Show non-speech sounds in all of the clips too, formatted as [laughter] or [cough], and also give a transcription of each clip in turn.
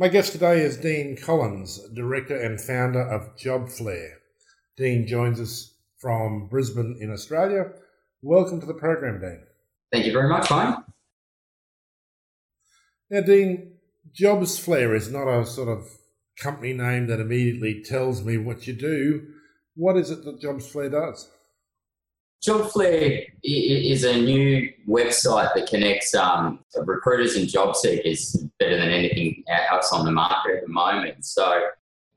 My guest today is Dean Collins, Director and Founder of JobFlare. Dean joins us from Brisbane in Australia. Welcome to the program, Dean. Thank you very much, Wayne. Now, Dean, JobsFlare is not a sort of company name that immediately tells me what you do. What is it that JobsFlare does? JobFlare is a new website that connects um, recruiters and job seekers better than anything else on the market at the moment. So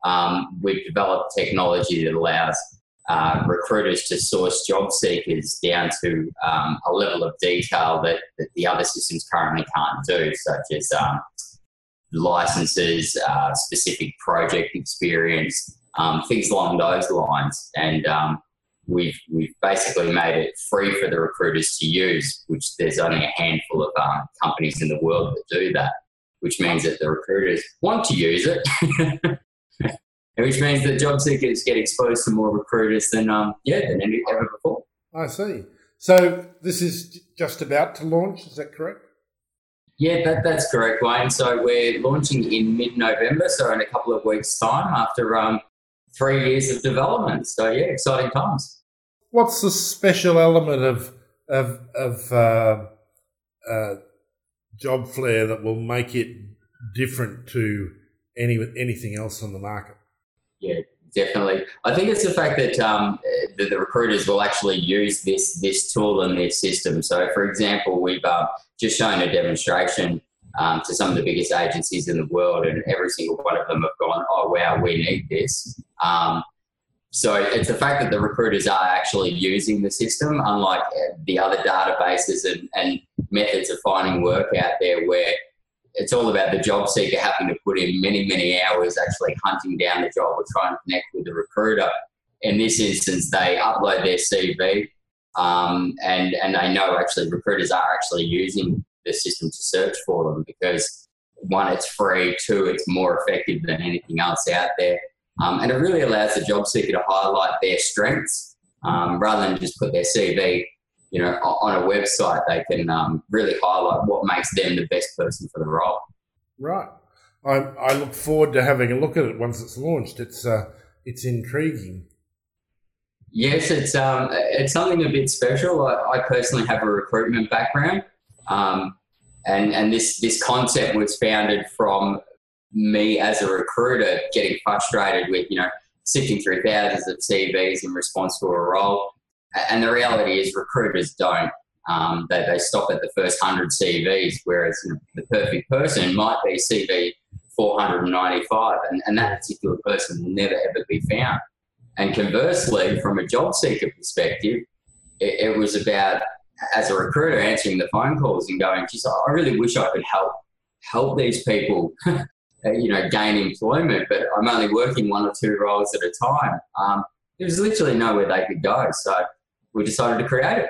um, we've developed technology that allows uh, recruiters to source job seekers down to um, a level of detail that, that, the other systems currently can't do, such as um, licenses, uh, specific project experience, um, things along those lines. And um, we've we've basically made it free for the recruiters to use, which there's only a handful of um, companies in the world that do that, which means that the recruiters want to use it, [laughs] which means that job seekers get exposed to more recruiters than um yeah than ever before. I see. So this is just about to launch. Is that correct? Yeah, that, that's correct, Wayne. So we're launching in mid-November, so in a couple of weeks' time, after um, three years of development. So yeah, exciting times. What's the special element of of of uh, uh, JobFlare that will make it different to any anything else on the market? Yeah, definitely. I think it's the fact that um, the, the, recruiters will actually use this this tool and this system. So, for example, we've uh, just shown a demonstration um, to some of the biggest agencies in the world, and every single one of them have gone, "Oh wow, we need this." Um, so it's the fact that the recruiters are actually using the system, unlike the other databases and, and methods of finding work out there, where it's all about the job seeker having to put in many, many hours actually hunting down the job or trying to connect with the recruiter. In this instance, they upload their CV um, and, and they know actually recruiters are actually using the system to search for them because one, it's free, two, it's more effective than anything else out there. Um, and it really allows the job seeker to highlight their strengths um, rather than just put their CV you know, on a website. They can um, really highlight what makes them the best person for the role. Right. I, I look forward to having a look at it once it's launched. It's uh, it's intriguing. Yes, it's um, it's something a bit special. I, I personally have a recruitment background, um, and and this this concept was founded from me as a recruiter getting frustrated with you know sifting through thousands of CVs in response to a role, and the reality is recruiters don't. Um, they, they stop at the first 100 CVs, whereas you know, the perfect person might be CV 495, and, and that particular person will never ever be found. And conversely, from a job seeker perspective, it, it was about as a recruiter answering the phone calls and going, geez, I really wish I could help help these people, [laughs] you know, gain employment, but I'm only working one or two roles at a time. Um, there's literally nowhere they could go, so we decided to create it.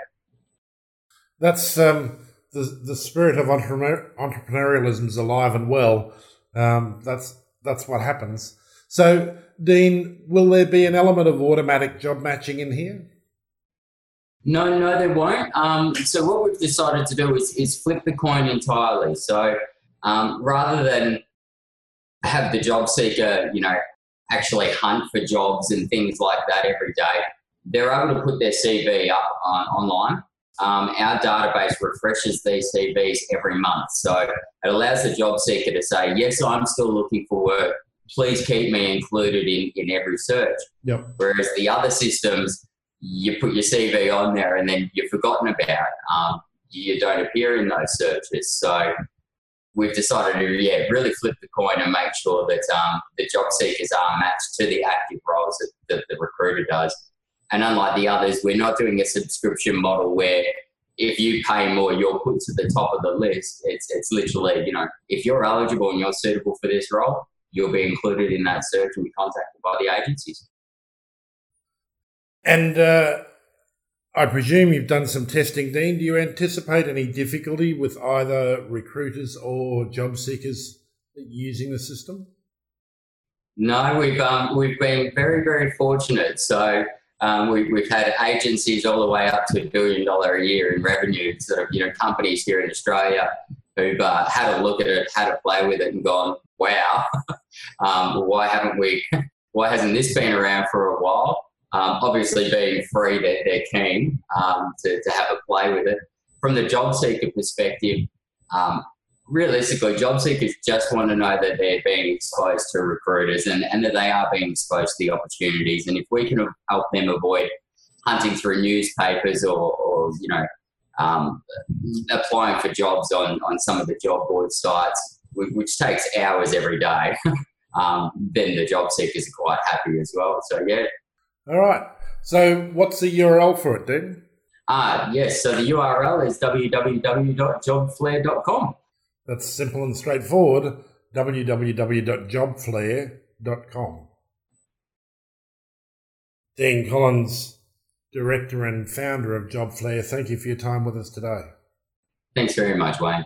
That's um, the the spirit of entrepreneur, entrepreneurialism is alive and well. Um, that's that's what happens. So, Dean, will there be an element of automatic job matching in here? No, no, there won't. Um, so what we've decided to do is, is flip the coin entirely. So um, rather than have the job seeker, you know, actually hunt for jobs and things like that every day, they're able to put their CV up on, online. Um, our database refreshes these CVs every month. So it allows the job seeker to say, yes, I'm still looking for work. Please keep me included in, in every search. Yep. Whereas the other systems, you put your CV on there and then you're forgotten about. Um, you don't appear in those searches. So we've decided to yeah really flip the coin and make sure that um, the job seekers are matched to the active roles that, that the recruiter does. And unlike the others, we're not doing a subscription model where if you pay more, you're put to the top of the list. It's it's literally you know if you're eligible and you're suitable for this role, you'll be included in that search and be contacted by the agencies. And uh, I presume you've done some testing, Dean. Do you anticipate any difficulty with either recruiters or job seekers using the system? No, we've um, we've been very very fortunate. So um, we, have had agencies all the way up to a billion dollar a year in revenue, sort of you know companies here in Australia who've uh, had a look at it, had a play with it, and gone, "Wow, [laughs] um, why haven't we? [laughs] Why hasn't this been around for a while?" Um, obviously, being free, they're, they're keen um, to, to have a play with it. From the job seeker perspective, um, realistically, job seekers just want to know that they're being exposed to recruiters and, and that they are being exposed to the opportunities. And if we can help them avoid hunting through newspapers or, or you know, um, applying for jobs on, on some of the job board sites, which takes hours every day, [laughs] um, then the job seekers are quite happy as well. So, yeah. All right. So, what's the URL for it, then? Ah, yes. So the URL is www.jobflare.com. That's simple and straightforward. www.jobflare.com. Dean Collins, director and founder of JobFlare, thank you for your time with us today. Thanks very much, Wayne.